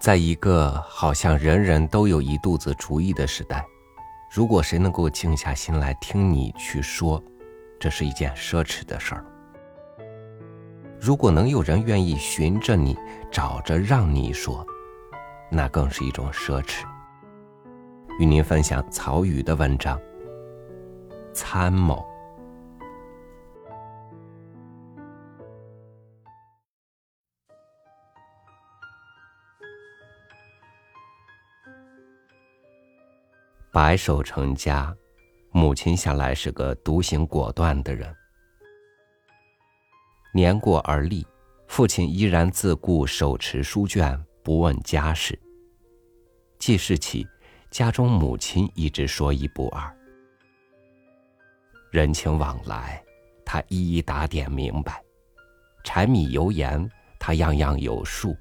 在一个好像人人都有一肚子主意的时代，如果谁能够静下心来听你去说，这是一件奢侈的事儿。如果能有人愿意寻着你，找着让你说，那更是一种奢侈。与您分享曹禺的文章《参谋》。白手成家，母亲向来是个独行果断的人。年过而立，父亲依然自顾手持书卷，不问家事。记事起，家中母亲一直说一不二，人情往来，他一一打点明白；柴米油盐，他样样有数；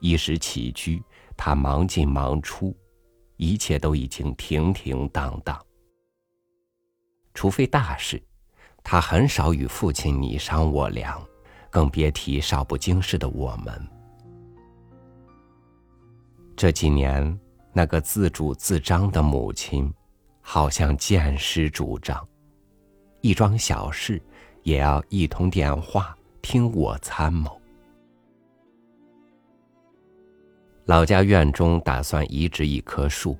衣食起居，他忙进忙出。一切都已经停停当当，除非大事，他很少与父亲你商我量，更别提少不经事的我们。这几年，那个自主自张的母亲，好像见师主张，一桩小事也要一通电话听我参谋。老家院中打算移植一棵树，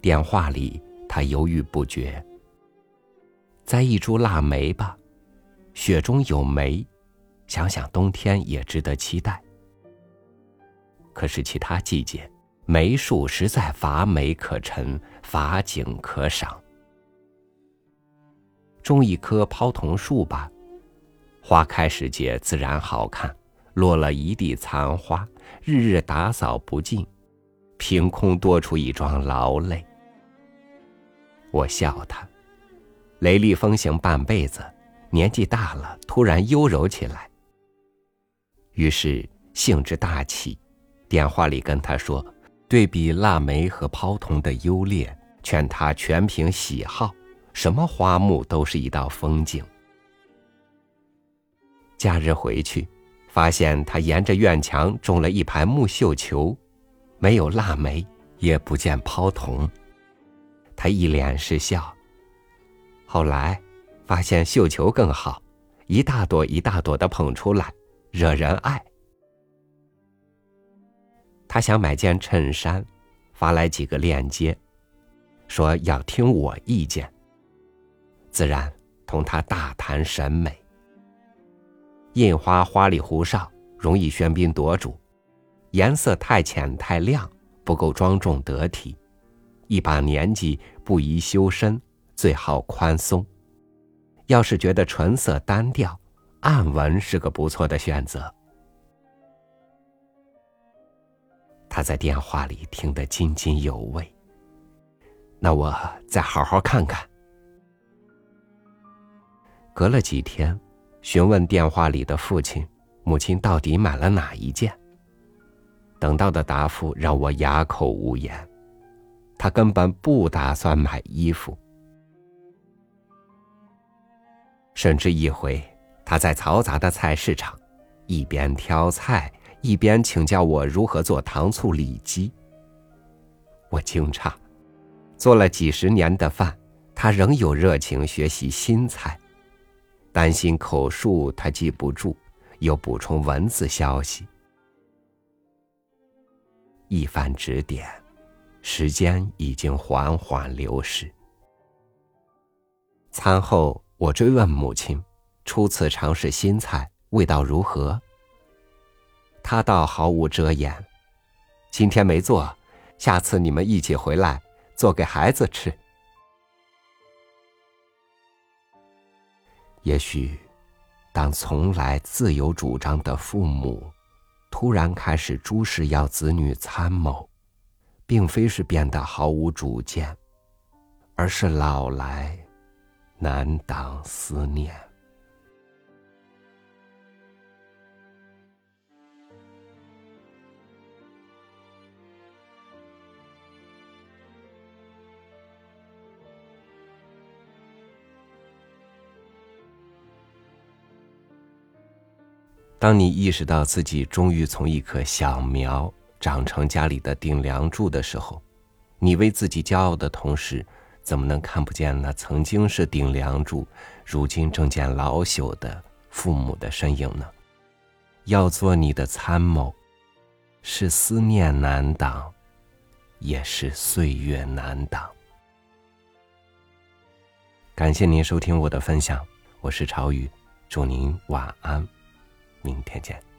电话里他犹豫不决。栽一株腊梅吧，雪中有梅，想想冬天也值得期待。可是其他季节，梅树实在乏梅可陈，乏景可赏。种一棵抛桐树吧，花开时节自然好看。落了一地残花，日日打扫不尽，凭空多出一桩劳累。我笑他，雷厉风行半辈子，年纪大了，突然优柔起来。于是兴致大起，电话里跟他说，对比腊梅和抛桐的优劣，劝他全凭喜好，什么花木都是一道风景。假日回去。发现他沿着院墙种了一排木绣球，没有腊梅，也不见抛桐。他一脸是笑。后来，发现绣球更好，一大朵一大朵的捧出来，惹人爱。他想买件衬衫，发来几个链接，说要听我意见。自然同他大谈审美。印花花里胡哨，容易喧宾夺主；颜色太浅太亮，不够庄重得体；一把年纪不宜修身，最好宽松。要是觉得纯色单调，暗纹是个不错的选择。他在电话里听得津津有味。那我再好好看看。隔了几天。询问电话里的父亲、母亲到底买了哪一件？等到的答复让我哑口无言。他根本不打算买衣服。甚至一回，他在嘈杂的菜市场，一边挑菜，一边请教我如何做糖醋里脊。我惊诧，做了几十年的饭，他仍有热情学习新菜。担心口述他记不住，又补充文字消息。一番指点，时间已经缓缓流逝。餐后，我追问母亲：“初次尝试新菜，味道如何？”他倒毫无遮掩：“今天没做，下次你们一起回来做给孩子吃。”也许，当从来自由主张的父母，突然开始诸事要子女参谋，并非是变得毫无主见，而是老来难挡思念。当你意识到自己终于从一棵小苗长成家里的顶梁柱的时候，你为自己骄傲的同时，怎么能看不见那曾经是顶梁柱，如今正见老朽的父母的身影呢？要做你的参谋，是思念难挡，也是岁月难挡。感谢您收听我的分享，我是朝雨，祝您晚安，再见。